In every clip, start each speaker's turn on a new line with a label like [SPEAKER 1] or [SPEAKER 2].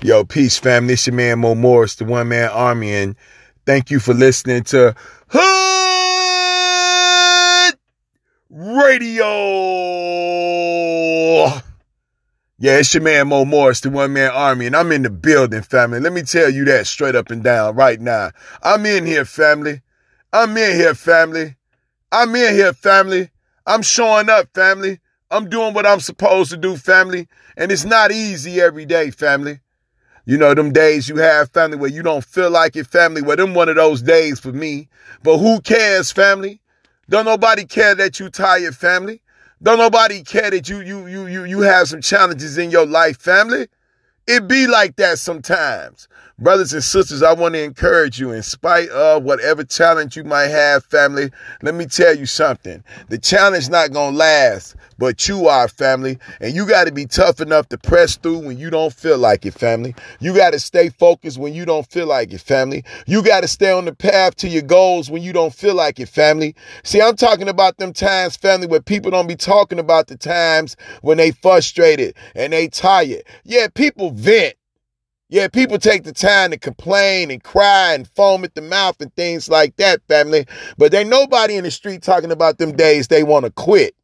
[SPEAKER 1] Yo, peace, fam. This your man Mo Morris, the one man army, and thank you for listening to Hood Radio. Yeah, it's your man Mo Morris, the one man army, and I'm in the building, family. Let me tell you that straight up and down right now. I'm in here, family. I'm in here, family. I'm in here, family. I'm showing up, family. I'm doing what I'm supposed to do, family. And it's not easy every day, family. You know, them days you have family where you don't feel like it, family. Well, them one of those days for me. But who cares, family? Don't nobody care that you tired, family. Don't nobody care that you you you you you have some challenges in your life, family. It be like that sometimes. Brothers and sisters, I want to encourage you in spite of whatever challenge you might have, family. Let me tell you something. The challenge not going to last, but you are family. And you got to be tough enough to press through when you don't feel like it, family. You got to stay focused when you don't feel like it, family. You got to stay on the path to your goals when you don't feel like it, family. See, I'm talking about them times, family, where people don't be talking about the times when they frustrated and they tired. Yeah, people vent. Yeah, people take the time to complain and cry and foam at the mouth and things like that, family. But ain't nobody in the street talking about them days they want to quit.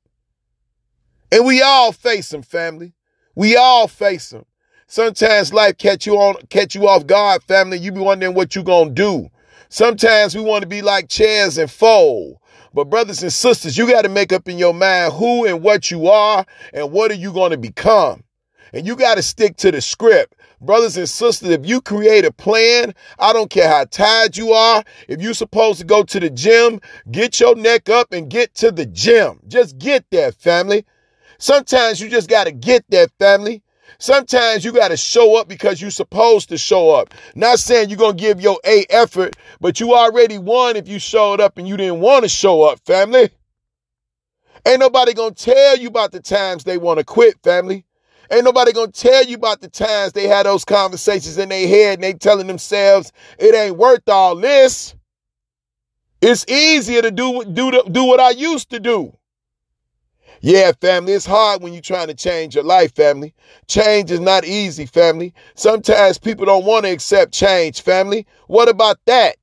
[SPEAKER 1] And we all face them, family. We all face them. Sometimes life catch you on catch you off guard, family. You be wondering what you gonna do. Sometimes we want to be like chairs and fold. But brothers and sisters, you got to make up in your mind who and what you are and what are you going to become. And you got to stick to the script. Brothers and sisters, if you create a plan, I don't care how tired you are. If you're supposed to go to the gym, get your neck up and get to the gym. Just get there, family. Sometimes you just got to get there, family. Sometimes you got to show up because you're supposed to show up. Not saying you're going to give your A effort, but you already won if you showed up and you didn't want to show up, family. Ain't nobody going to tell you about the times they want to quit, family. Ain't nobody gonna tell you about the times they had those conversations in their head and they telling themselves it ain't worth all this. It's easier to do do do what I used to do. Yeah, family, it's hard when you're trying to change your life, family. Change is not easy, family. Sometimes people don't want to accept change, family. What about that?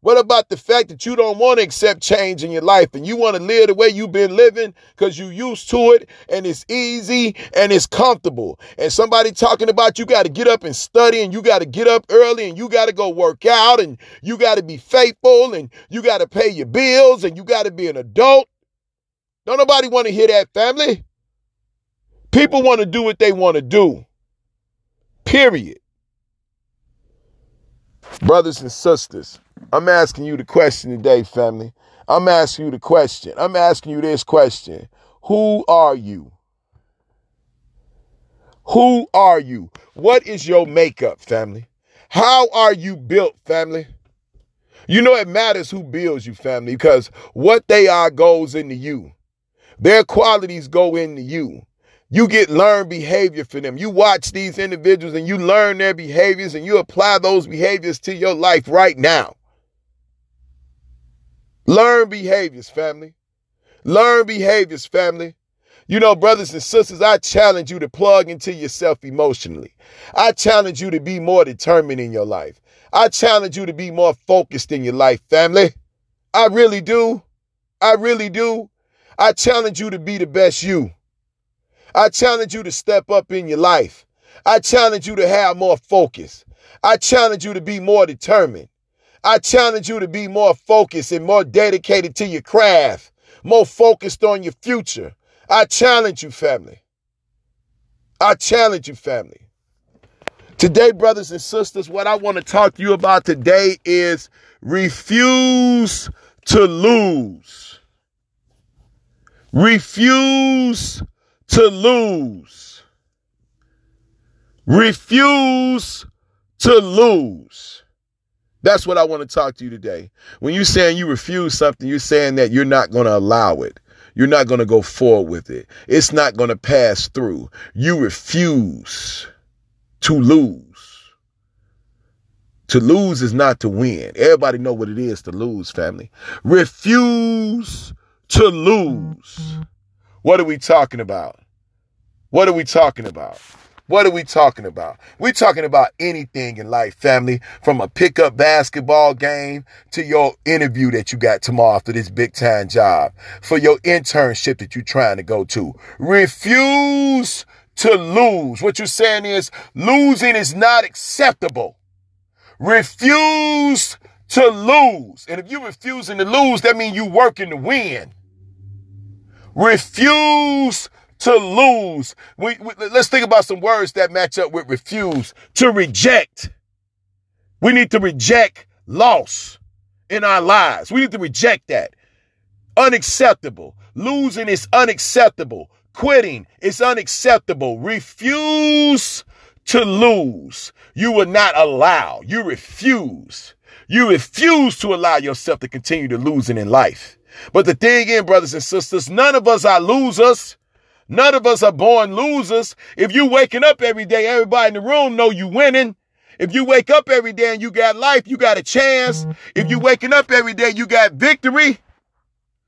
[SPEAKER 1] What about the fact that you don't want to accept change in your life and you want to live the way you've been living because you used to it and it's easy and it's comfortable? And somebody talking about you got to get up and study and you got to get up early and you got to go work out and you got to be faithful and you got to pay your bills and you got to be an adult. Don't nobody want to hear that, family. People want to do what they want to do. Period. Brothers and sisters, I'm asking you the question today, family. I'm asking you the question. I'm asking you this question Who are you? Who are you? What is your makeup, family? How are you built, family? You know, it matters who builds you, family, because what they are goes into you. Their qualities go into you. You get learned behavior for them. You watch these individuals and you learn their behaviors and you apply those behaviors to your life right now. Learn behaviors, family. Learn behaviors, family. You know, brothers and sisters, I challenge you to plug into yourself emotionally. I challenge you to be more determined in your life. I challenge you to be more focused in your life, family. I really do. I really do. I challenge you to be the best you. I challenge you to step up in your life. I challenge you to have more focus. I challenge you to be more determined. I challenge you to be more focused and more dedicated to your craft, more focused on your future. I challenge you, family. I challenge you, family. Today, brothers and sisters, what I want to talk to you about today is refuse to lose. Refuse to lose. Refuse to lose. That's what I want to talk to you today. When you're saying you refuse something, you're saying that you're not going to allow it. You're not going to go forward with it. It's not going to pass through. You refuse to lose. To lose is not to win. Everybody know what it is to lose, family. Refuse to lose. What are we talking about? What are we talking about? What are we talking about? We're talking about anything in life, family, from a pickup basketball game to your interview that you got tomorrow after this big time job, for your internship that you're trying to go to. Refuse to lose. What you're saying is losing is not acceptable. Refuse to lose. And if you're refusing to lose, that means you're working to win. Refuse to lose. We, we, let's think about some words that match up with refuse. To reject. We need to reject loss in our lives. We need to reject that. Unacceptable. Losing is unacceptable. Quitting is unacceptable. Refuse to lose. You will not allow. You refuse. You refuse to allow yourself to continue to losing in life. But the thing in, brothers and sisters, none of us are losers. None of us are born losers. If you waking up every day, everybody in the room know you winning. If you wake up every day and you got life, you got a chance. If you waking up every day, you got victory.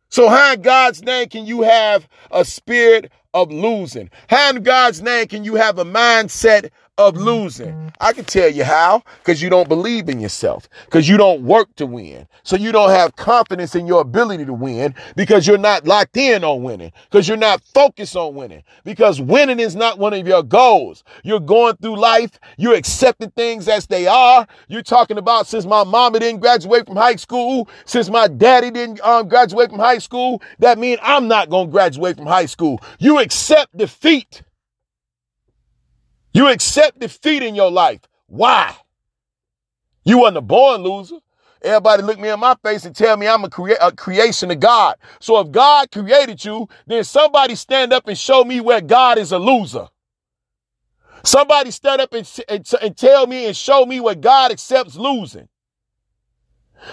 [SPEAKER 1] So how in God's name can you have a spirit of losing? How in God's name can you have a mindset of losing. I can tell you how, because you don't believe in yourself, because you don't work to win. So you don't have confidence in your ability to win because you're not locked in on winning, because you're not focused on winning, because winning is not one of your goals. You're going through life, you're accepting things as they are. You're talking about since my mama didn't graduate from high school, since my daddy didn't um, graduate from high school, that means I'm not going to graduate from high school. You accept defeat. You accept defeat in your life. Why? You wasn't a born loser. Everybody look me in my face and tell me I'm a, crea- a, creation of God. So if God created you, then somebody stand up and show me where God is a loser. Somebody stand up and, and, and tell me and show me where God accepts losing.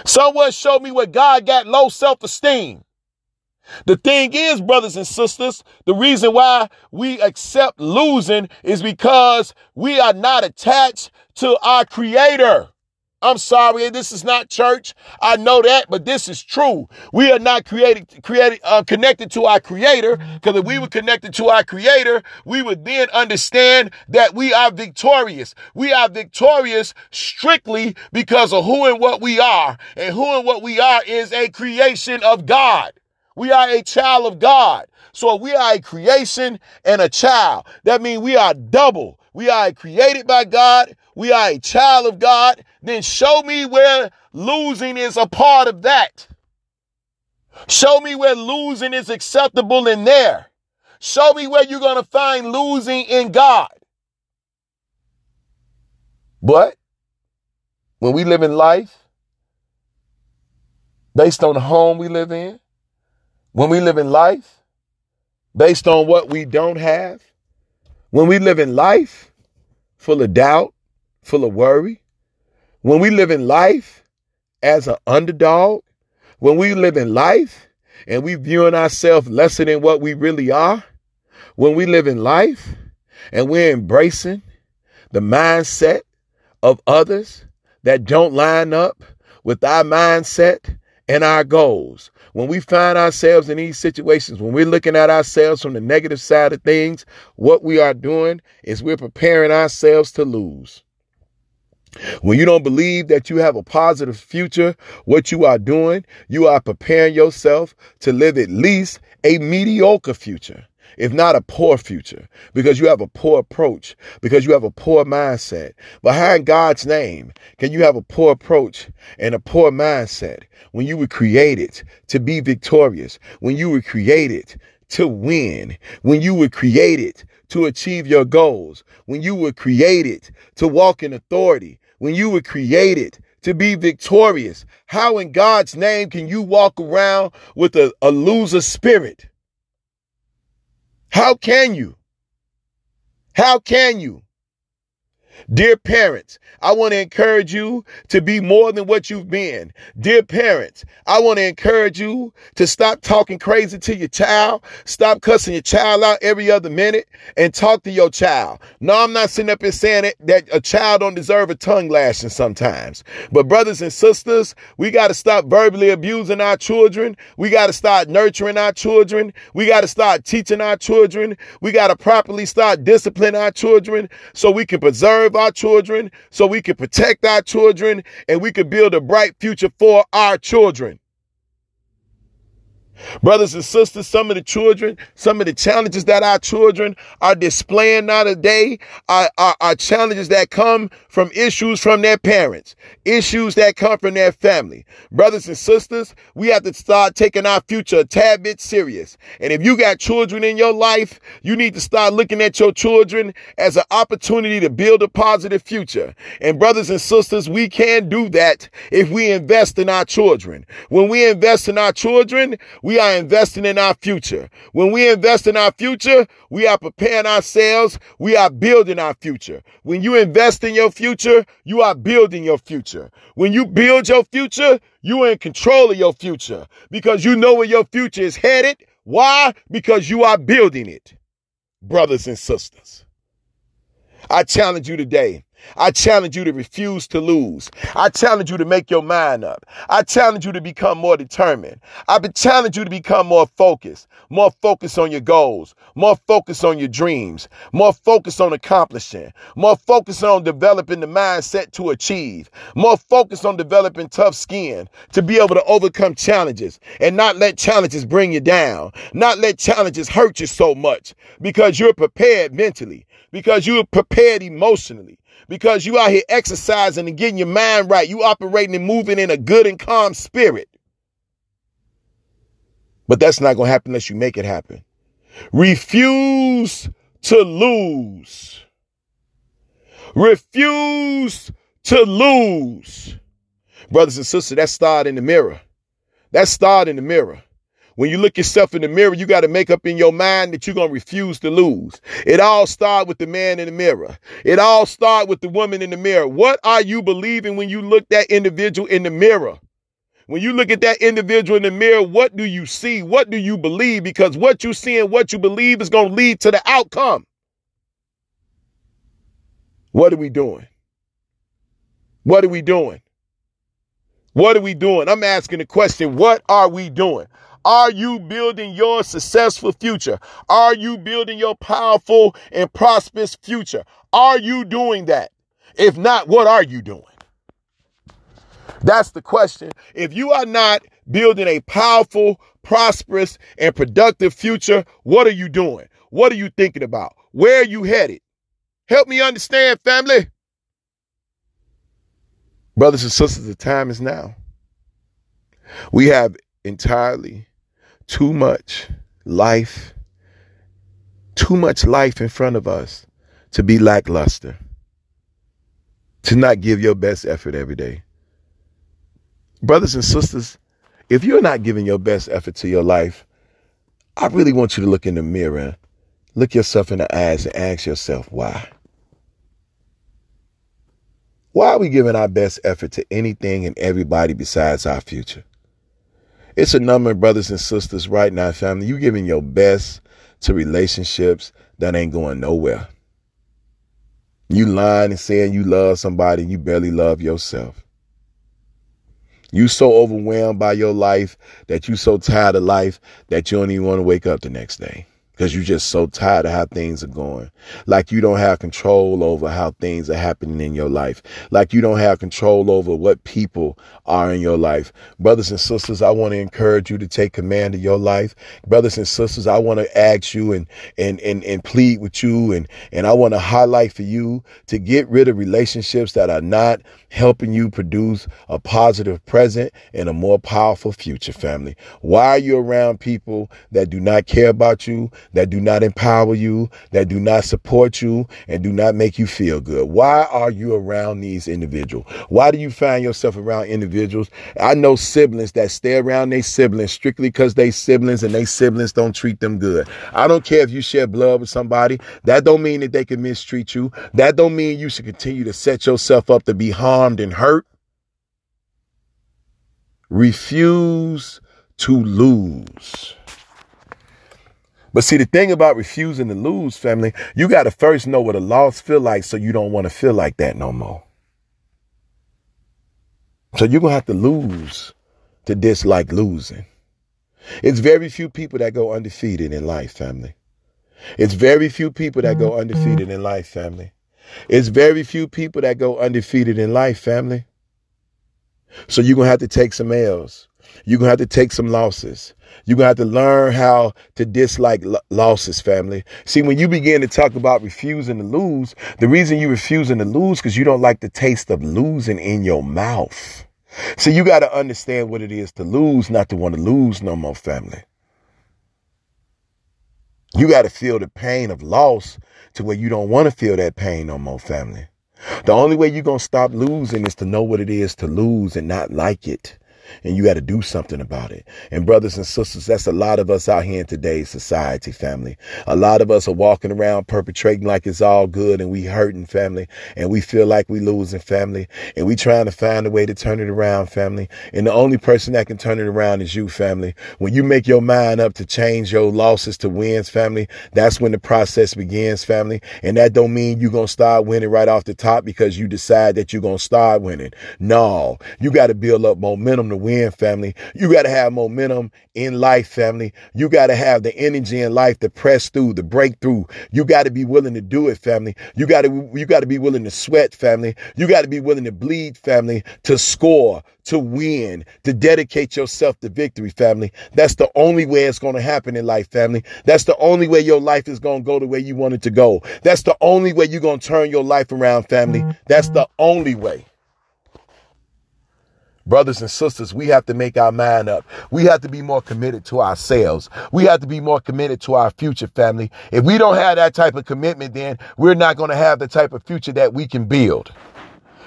[SPEAKER 1] Someone show me where God got low self-esteem. The thing is, brothers and sisters, the reason why we accept losing is because we are not attached to our creator. I'm sorry, this is not church. I know that, but this is true. We are not created, created, uh, connected to our creator. Because if we were connected to our creator, we would then understand that we are victorious. We are victorious strictly because of who and what we are. And who and what we are is a creation of God. We are a child of God. So we are a creation and a child. That means we are double. We are created by God. We are a child of God. Then show me where losing is a part of that. Show me where losing is acceptable in there. Show me where you're going to find losing in God. But when we live in life based on the home we live in, when we live in life based on what we don't have, when we live in life full of doubt, full of worry, when we live in life as an underdog, when we live in life and we viewing ourselves lesser than what we really are, when we live in life and we're embracing the mindset of others that don't line up with our mindset and our goals, when we find ourselves in these situations, when we're looking at ourselves from the negative side of things, what we are doing is we're preparing ourselves to lose. When you don't believe that you have a positive future, what you are doing, you are preparing yourself to live at least a mediocre future if not a poor future, because you have a poor approach, because you have a poor mindset. Behind God's name, can you have a poor approach and a poor mindset when you were created to be victorious, when you were created to win, when you were created to achieve your goals, when you were created to walk in authority, when you were created to be victorious. How in God's name can you walk around with a, a loser spirit? How can you? How can you? Dear parents, I want to encourage you to be more than what you've been. Dear parents, I want to encourage you to stop talking crazy to your child. Stop cussing your child out every other minute and talk to your child. No, I'm not sitting up here saying it, that a child don't deserve a tongue lashing sometimes. But brothers and sisters, we got to stop verbally abusing our children. We got to start nurturing our children. We got to start teaching our children. We got to properly start disciplining our children so we can preserve our children, so we can protect our children, and we can build a bright future for our children. Brothers and sisters, some of the children, some of the challenges that our children are displaying now today are, are, are, challenges that come from issues from their parents, issues that come from their family. Brothers and sisters, we have to start taking our future a tad bit serious. And if you got children in your life, you need to start looking at your children as an opportunity to build a positive future. And brothers and sisters, we can do that if we invest in our children. When we invest in our children, we are investing in our future. When we invest in our future, we are preparing ourselves. We are building our future. When you invest in your future, you are building your future. When you build your future, you are in control of your future because you know where your future is headed. Why? Because you are building it. Brothers and sisters, I challenge you today I challenge you to refuse to lose. I challenge you to make your mind up. I challenge you to become more determined. I challenge you to become more focused, more focused on your goals, more focused on your dreams, more focused on accomplishing, more focused on developing the mindset to achieve, more focused on developing tough skin to be able to overcome challenges and not let challenges bring you down, not let challenges hurt you so much because you're prepared mentally, because you're prepared emotionally because you out here exercising and getting your mind right. You operating and moving in a good and calm spirit. But that's not going to happen unless you make it happen. Refuse to lose. Refuse to lose. Brothers and sisters, that starred in the mirror. That starred in the mirror. When you look yourself in the mirror, you got to make up in your mind that you're going to refuse to lose. It all starts with the man in the mirror. It all starts with the woman in the mirror. What are you believing when you look that individual in the mirror? When you look at that individual in the mirror, what do you see? What do you believe? Because what you see and what you believe is going to lead to the outcome. What are we doing? What are we doing? What are we doing? I'm asking the question, what are we doing? Are you building your successful future? Are you building your powerful and prosperous future? Are you doing that? If not, what are you doing? That's the question. If you are not building a powerful, prosperous, and productive future, what are you doing? What are you thinking about? Where are you headed? Help me understand, family. Brothers and sisters, the time is now. We have entirely too much life, too much life in front of us to be lackluster, to not give your best effort every day. Brothers and sisters, if you're not giving your best effort to your life, I really want you to look in the mirror, look yourself in the eyes, and ask yourself why. Why are we giving our best effort to anything and everybody besides our future? It's a number of brothers and sisters right now, family. You giving your best to relationships that ain't going nowhere. You lying and saying you love somebody, you barely love yourself. You so overwhelmed by your life that you so tired of life that you don't even want to wake up the next day because you're just so tired of how things are going. Like you don't have control over how things are happening in your life. Like you don't have control over what people are in your life. Brothers and sisters, I want to encourage you to take command of your life. Brothers and sisters, I want to ask you and, and, and, and plead with you and, and I want to highlight for you to get rid of relationships that are not helping you produce a positive present and a more powerful future, family. Why are you around people that do not care about you, that do not empower you, that do not support you, and do not make you feel good? Why are you around these individuals? Why do you find yourself around individuals? I know siblings that stay around their siblings strictly because they siblings and they siblings don't treat them good. I don't care if you share blood with somebody. That don't mean that they can mistreat you. That don't mean you should continue to set yourself up to be harmed and hurt. Refuse to lose. But see, the thing about refusing to lose, family, you got to first know what a loss feel like so you don't want to feel like that no more. So you're going to have to lose to dislike losing. It's very few people that go undefeated in life, family. It's very few people that go mm-hmm. undefeated in life, family. It's very few people that go undefeated in life, family. So you're going to have to take some L's. You're going to have to take some losses. You're going to have to learn how to dislike losses, family. See, when you begin to talk about refusing to lose, the reason you're refusing to lose because you don't like the taste of losing in your mouth. So you got to understand what it is to lose, not to want to lose no more, family. You got to feel the pain of loss to where you don't want to feel that pain no more, family. The only way you're going to stop losing is to know what it is to lose and not like it and you got to do something about it. And brothers and sisters, that's a lot of us out here in today's society, family. A lot of us are walking around perpetrating like it's all good and we hurting family and we feel like we losing family and we trying to find a way to turn it around family. And the only person that can turn it around is you family. When you make your mind up to change your losses to wins family, that's when the process begins family. And that don't mean you're going to start winning right off the top because you decide that you're going to start winning. No, you got to build up momentum to win, family. You got to have momentum in life, family. You got to have the energy in life to press through, to break through. You got to be willing to do it, family. You got to, you got to be willing to sweat, family. You got to be willing to bleed, family, to score, to win, to dedicate yourself to victory, family. That's the only way it's going to happen in life, family. That's the only way your life is going to go the way you want it to go. That's the only way you're going to turn your life around, family. Mm-hmm. That's the only way. Brothers and sisters, we have to make our mind up. We have to be more committed to ourselves. We have to be more committed to our future family. If we don't have that type of commitment, then we're not going to have the type of future that we can build.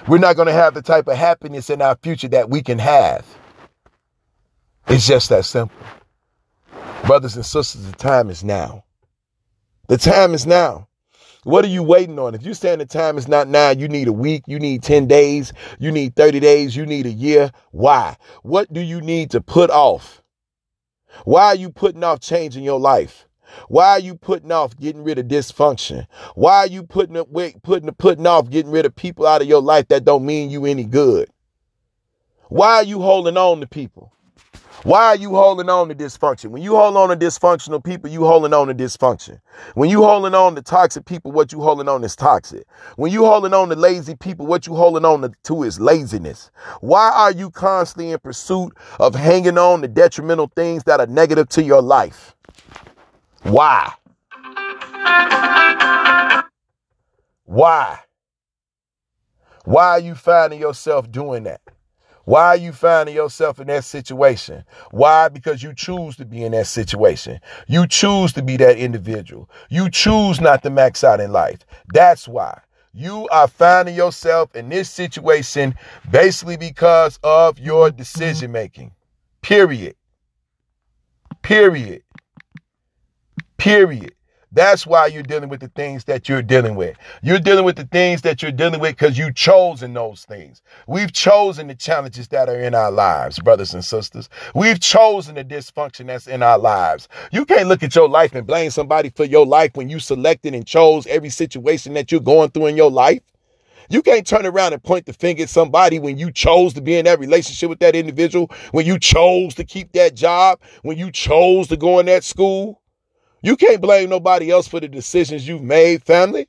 [SPEAKER 1] We're not going to have the type of happiness in our future that we can have. It's just that simple. Brothers and sisters, the time is now. The time is now. What are you waiting on? If you're saying the time is not now, you need a week, you need 10 days, you need 30 days, you need a year. Why? What do you need to put off? Why are you putting off changing your life? Why are you putting off getting rid of dysfunction? Why are you putting up putting putting off getting rid of people out of your life that don't mean you any good? Why are you holding on to people? Why are you holding on to dysfunction? When you hold on to dysfunctional people, you holding on to dysfunction. When you holding on to toxic people, what you holding on is toxic. When you holding on to lazy people, what you holding on to is laziness. Why are you constantly in pursuit of hanging on to detrimental things that are negative to your life? Why? Why? Why are you finding yourself doing that? Why are you finding yourself in that situation? Why? Because you choose to be in that situation. You choose to be that individual. You choose not to max out in life. That's why. You are finding yourself in this situation basically because of your decision making. Period. Period. Period. That's why you're dealing with the things that you're dealing with. You're dealing with the things that you're dealing with because you've chosen those things. We've chosen the challenges that are in our lives, brothers and sisters. We've chosen the dysfunction that's in our lives. You can't look at your life and blame somebody for your life when you selected and chose every situation that you're going through in your life. You can't turn around and point the finger at somebody when you chose to be in that relationship with that individual, when you chose to keep that job, when you chose to go in that school. You can't blame nobody else for the decisions you've made, family.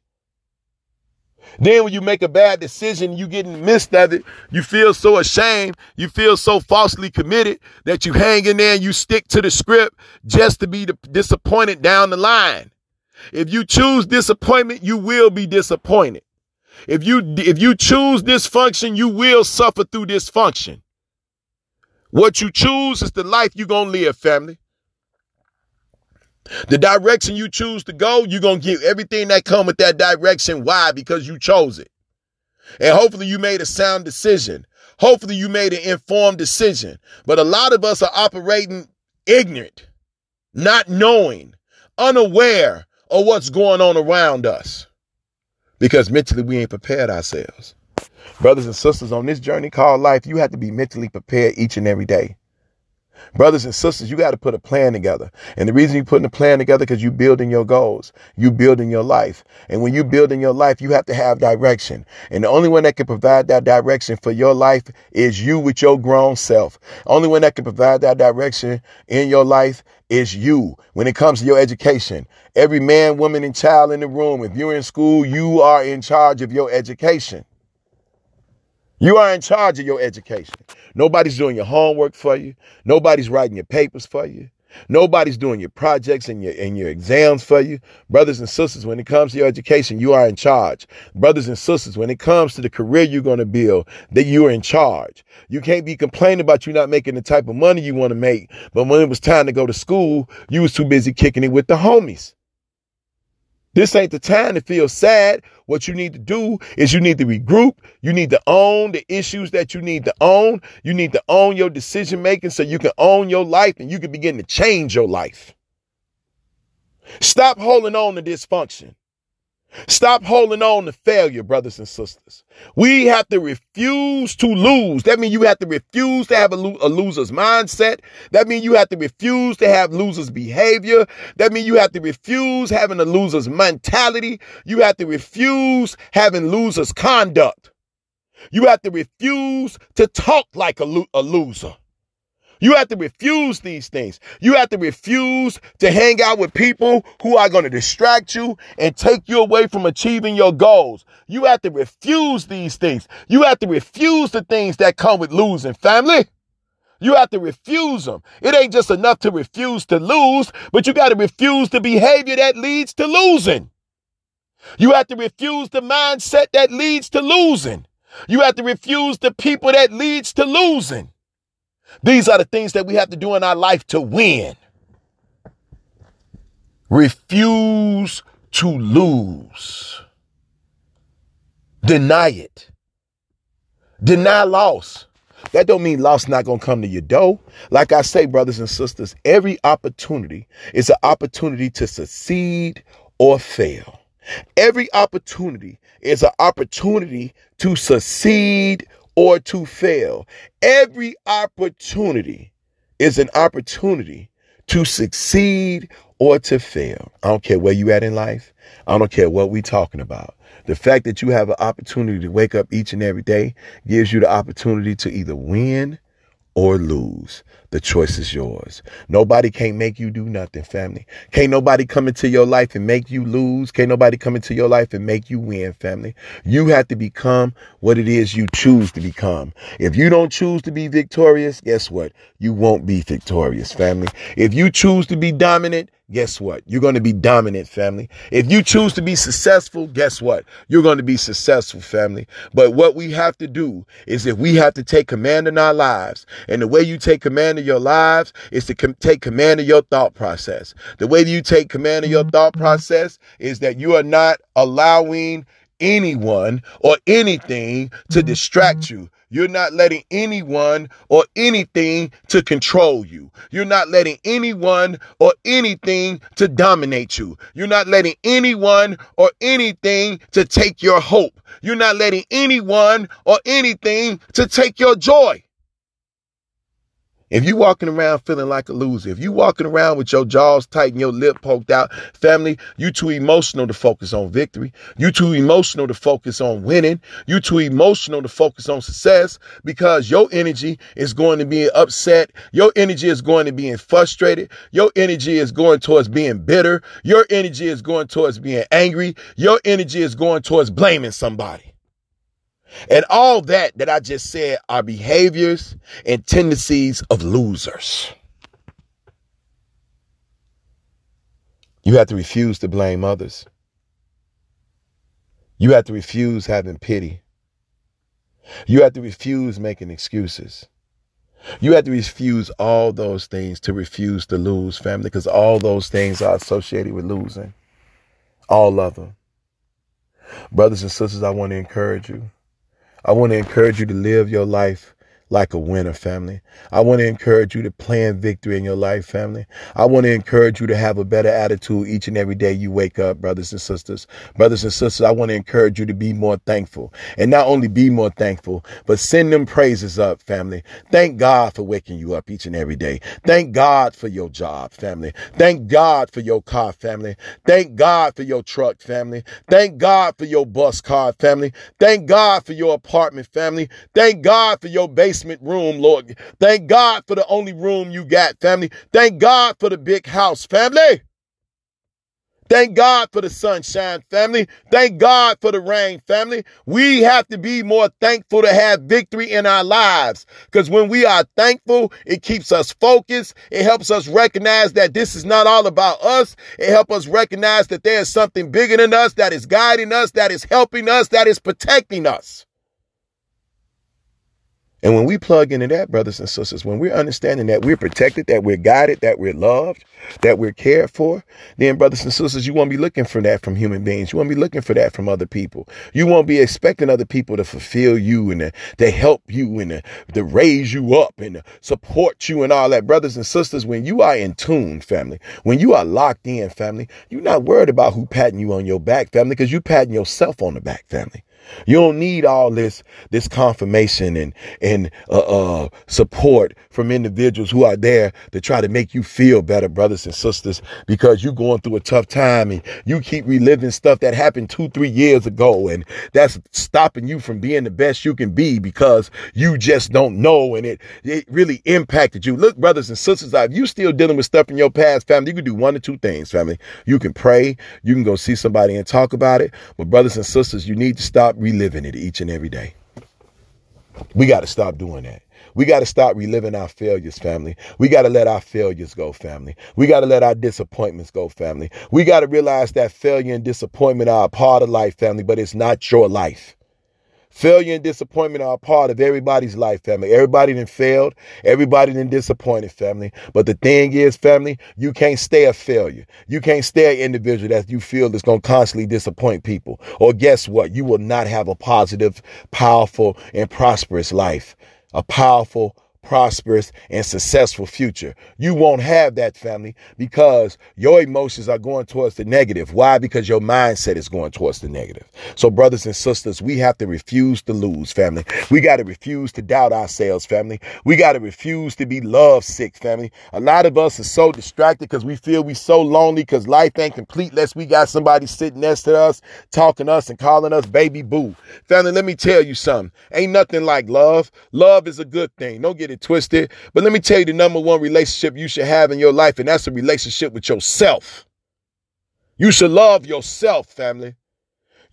[SPEAKER 1] Then when you make a bad decision, you get in midst of it, you feel so ashamed, you feel so falsely committed that you hang in there and you stick to the script just to be disappointed down the line. If you choose disappointment, you will be disappointed. If you if you choose dysfunction, you will suffer through dysfunction. What you choose is the life you're gonna live, family. The direction you choose to go, you're going to get everything that come with that direction. Why? Because you chose it. And hopefully you made a sound decision. Hopefully you made an informed decision. But a lot of us are operating ignorant, not knowing, unaware of what's going on around us. Because mentally we ain't prepared ourselves. Brothers and sisters, on this journey called life, you have to be mentally prepared each and every day. Brothers and sisters, you got to put a plan together. And the reason you're putting a plan together because you're building your goals. You building your life. And when you building your life, you have to have direction. And the only one that can provide that direction for your life is you with your grown self. Only one that can provide that direction in your life is you. When it comes to your education, every man, woman, and child in the room, if you're in school, you are in charge of your education. You are in charge of your education. Nobody's doing your homework for you. Nobody's writing your papers for you. Nobody's doing your projects and your and your exams for you. Brothers and sisters, when it comes to your education, you are in charge. Brothers and sisters, when it comes to the career you're going to build, that you are in charge. You can't be complaining about you not making the type of money you want to make, but when it was time to go to school, you was too busy kicking it with the homies. This ain't the time to feel sad. What you need to do is you need to regroup. You need to own the issues that you need to own. You need to own your decision making so you can own your life and you can begin to change your life. Stop holding on to dysfunction. Stop holding on to failure, brothers and sisters. We have to refuse to lose. That means you have to refuse to have a, lo- a, loser's mindset. That means you have to refuse to have loser's behavior. That means you have to refuse having a loser's mentality. You have to refuse having loser's conduct. You have to refuse to talk like a, lo- a loser. You have to refuse these things. You have to refuse to hang out with people who are going to distract you and take you away from achieving your goals. You have to refuse these things. You have to refuse the things that come with losing family. You have to refuse them. It ain't just enough to refuse to lose, but you got to refuse the behavior that leads to losing. You have to refuse the mindset that leads to losing. You have to refuse the people that leads to losing. These are the things that we have to do in our life to win. Refuse to lose. Deny it. Deny loss. That don't mean loss not gonna come to your door. Like I say, brothers and sisters, every opportunity is an opportunity to succeed or fail. Every opportunity is an opportunity to succeed or to fail. Every opportunity is an opportunity to succeed or to fail. I don't care where you at in life. I don't care what we talking about. The fact that you have an opportunity to wake up each and every day gives you the opportunity to either win or lose. The choice is yours. Nobody can't make you do nothing, family. Can't nobody come into your life and make you lose. Can't nobody come into your life and make you win, family. You have to become what it is you choose to become. If you don't choose to be victorious, guess what? You won't be victorious, family. If you choose to be dominant, guess what? You're going to be dominant, family. If you choose to be successful, guess what? You're going to be successful, family. But what we have to do is if we have to take command in our lives, and the way you take command of your lives is to com- take command of your thought process. The way you take command of your mm-hmm. thought process is that you are not allowing anyone or anything to mm-hmm. distract you. You're not letting anyone or anything to control you. You're not letting anyone or anything to dominate you. You're not letting anyone or anything to take your hope. You're not letting anyone or anything to take your joy. If you walking around feeling like a loser, if you walking around with your jaws tight and your lip poked out, family, you too emotional to focus on victory. You too emotional to focus on winning. You too emotional to focus on success because your energy is going to be upset. Your energy is going to be frustrated. Your energy is going towards being bitter. Your energy is going towards being angry. Your energy is going towards blaming somebody. And all that that I just said are behaviors and tendencies of losers. You have to refuse to blame others. You have to refuse having pity. You have to refuse making excuses. You have to refuse all those things to refuse to lose, family, because all those things are associated with losing. All of them. Brothers and sisters, I want to encourage you. I want to encourage you to live your life like a winner, family. I want to encourage you to plan victory in your life, family. I want to encourage you to have a better attitude each and every day you wake up, brothers and sisters. Brothers and sisters, I want to encourage you to be more thankful. And not only be more thankful, but send them praises up, family. Thank God for waking you up each and every day. Thank God for your job, family. Thank God for your car, family. Thank God for your truck, family. Thank God for your bus car, family. Thank God for your apartment, family. Thank God for your basement basement room, Lord. Thank God for the only room you got, family. Thank God for the big house, family. Thank God for the sunshine, family. Thank God for the rain, family. We have to be more thankful to have victory in our lives. Because when we are thankful, it keeps us focused. It helps us recognize that this is not all about us. It helps us recognize that there is something bigger than us that is guiding us, that is helping us, that is protecting us. And when we plug into that, brothers and sisters, when we're understanding that we're protected, that we're guided, that we're loved, that we're cared for, then, brothers and sisters, you won't be looking for that from human beings. You won't be looking for that from other people. You won't be expecting other people to fulfill you and to, to help you and to, to raise you up and to support you and all that. Brothers and sisters, when you are in tune, family, when you are locked in, family, you're not worried about who patting you on your back, family, because you're patting yourself on the back, family. You don't need all this this confirmation and and uh, uh, support from individuals who are there to try to make you feel better, brothers and sisters, because you're going through a tough time and you keep reliving stuff that happened two, three years ago, and that's stopping you from being the best you can be because you just don't know, and it it really impacted you. Look, brothers and sisters, if you still dealing with stuff in your past, family, you can do one or two things, family. You can pray, you can go see somebody and talk about it, but brothers and sisters, you need to stop stop reliving it each and every day. We got to stop doing that. We got to stop reliving our failures, family. We got to let our failures go, family. We got to let our disappointments go, family. We got to realize that failure and disappointment are a part of life, family, but it's not your life. Failure and disappointment are a part of everybody's life, family. Everybody then failed. Everybody then disappointed, family. But the thing is, family, you can't stay a failure. You can't stay an individual that you feel is going to constantly disappoint people. Or guess what? You will not have a positive, powerful, and prosperous life. A powerful, prosperous, and successful future. You won't have that family because your emotions are going towards the negative. Why? Because your mindset is going towards the negative. So, brothers and sisters, we have to refuse to lose, family. We got to refuse to doubt ourselves, family. We got to refuse to be love sick, family. A lot of us are so distracted because we feel we so lonely because life ain't complete unless we got somebody sitting next to us, talking to us and calling us baby boo. Family, let me tell you something. Ain't nothing like love. Love is a good thing. Don't get it twisted. But let me tell you the number one relationship you should have in your life, and that's a relationship with yourself. You should love yourself, family.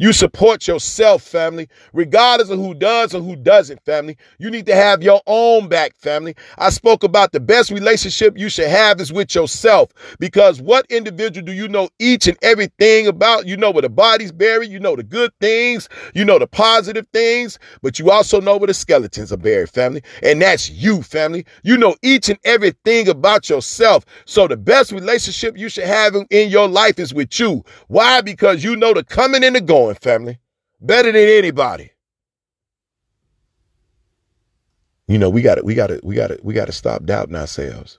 [SPEAKER 1] You support yourself, family, regardless of who does or who doesn't, family. You need to have your own back, family. I spoke about the best relationship you should have is with yourself because what individual do you know each and everything about? You know where the body's buried, you know the good things, you know the positive things, but you also know where the skeletons are buried, family. And that's you, family. You know each and everything about yourself. So the best relationship you should have in your life is with you. Why? Because you know the coming and the going family. Better than anybody. You know, we got to, we got to, we got to, we got to stop doubting ourselves.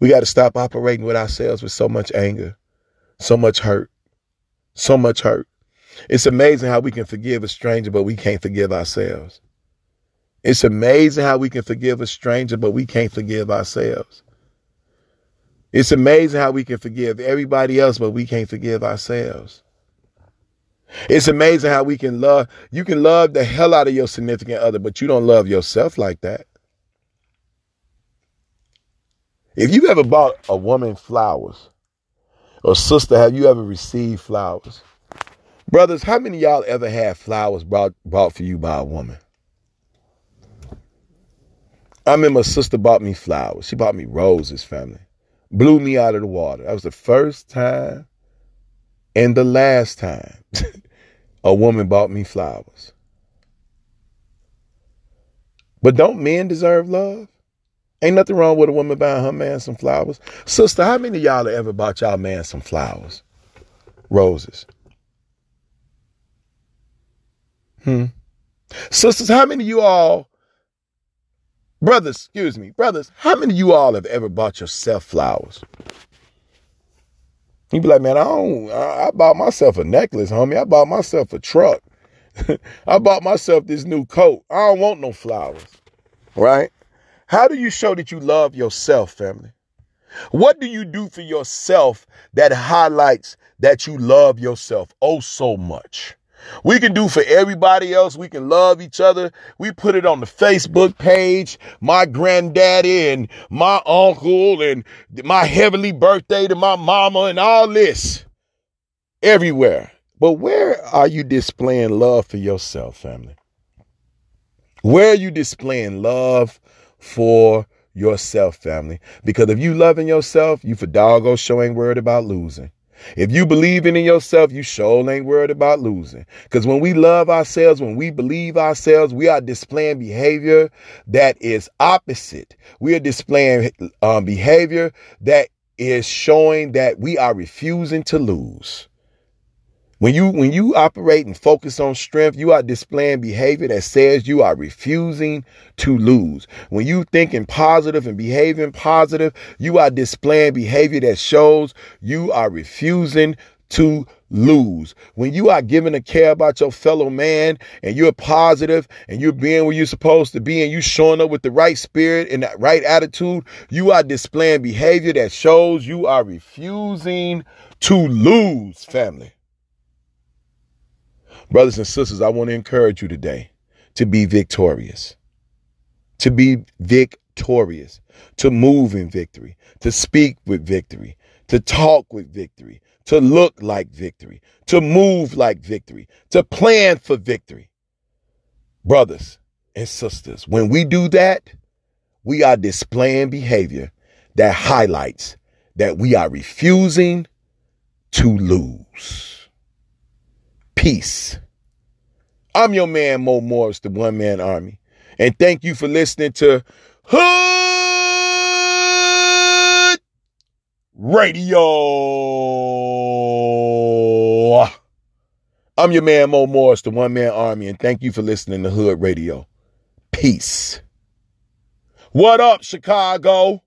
[SPEAKER 1] We got to stop operating with ourselves with so much anger, so much hurt, so much hurt. It's amazing how we can forgive a stranger, but we can't forgive ourselves. It's amazing how we can forgive a stranger, but we can't forgive ourselves. It's amazing how we can forgive everybody else, but we can't forgive ourselves. It's amazing how we can love. You can love the hell out of your significant other, but you don't love yourself like that. If you ever bought a woman flowers, or sister, have you ever received flowers? Brothers, how many y'all ever had flowers brought brought for you by a woman? I remember a sister bought me flowers. She bought me roses, family. Blew me out of the water. That was the first time and the last time a woman bought me flowers. But don't men deserve love? Ain't nothing wrong with a woman buying her man some flowers. Sister, how many of y'all have ever bought y'all man some flowers? Roses. Hmm. Sisters, how many of you all, brothers, excuse me, brothers, how many of you all have ever bought yourself flowers? You be like, man, I don't, I, I bought myself a necklace, homie. I bought myself a truck. I bought myself this new coat. I don't want no flowers. Right? How do you show that you love yourself, family? What do you do for yourself that highlights that you love yourself oh so much? We can do for everybody else. We can love each other. We put it on the Facebook page. My granddaddy and my uncle and my heavenly birthday to my mama and all this everywhere. But where are you displaying love for yourself, family? Where are you displaying love for yourself, family? Because if you loving yourself, you for doggo show ain't worried about losing. If you believing in yourself, you sure ain't worried about losing. Because when we love ourselves, when we believe ourselves, we are displaying behavior that is opposite. We are displaying um, behavior that is showing that we are refusing to lose. When you when you operate and focus on strength, you are displaying behavior that says you are refusing to lose. When you thinking positive and behaving positive, you are displaying behavior that shows you are refusing to lose. When you are giving a care about your fellow man and you're positive and you're being where you're supposed to be and you showing up with the right spirit and that right attitude, you are displaying behavior that shows you are refusing to lose, family. Brothers and sisters, I want to encourage you today to be victorious, to be victorious, to move in victory, to speak with victory, to talk with victory, to look like victory, to move like victory, to plan for victory. Brothers and sisters, when we do that, we are displaying behavior that highlights that we are refusing to lose peace. I'm your man, Mo Morris, the one man army. And thank you for listening to Hood Radio. I'm your man, Mo Morris, the one man army. And thank you for listening to Hood Radio. Peace. What up, Chicago?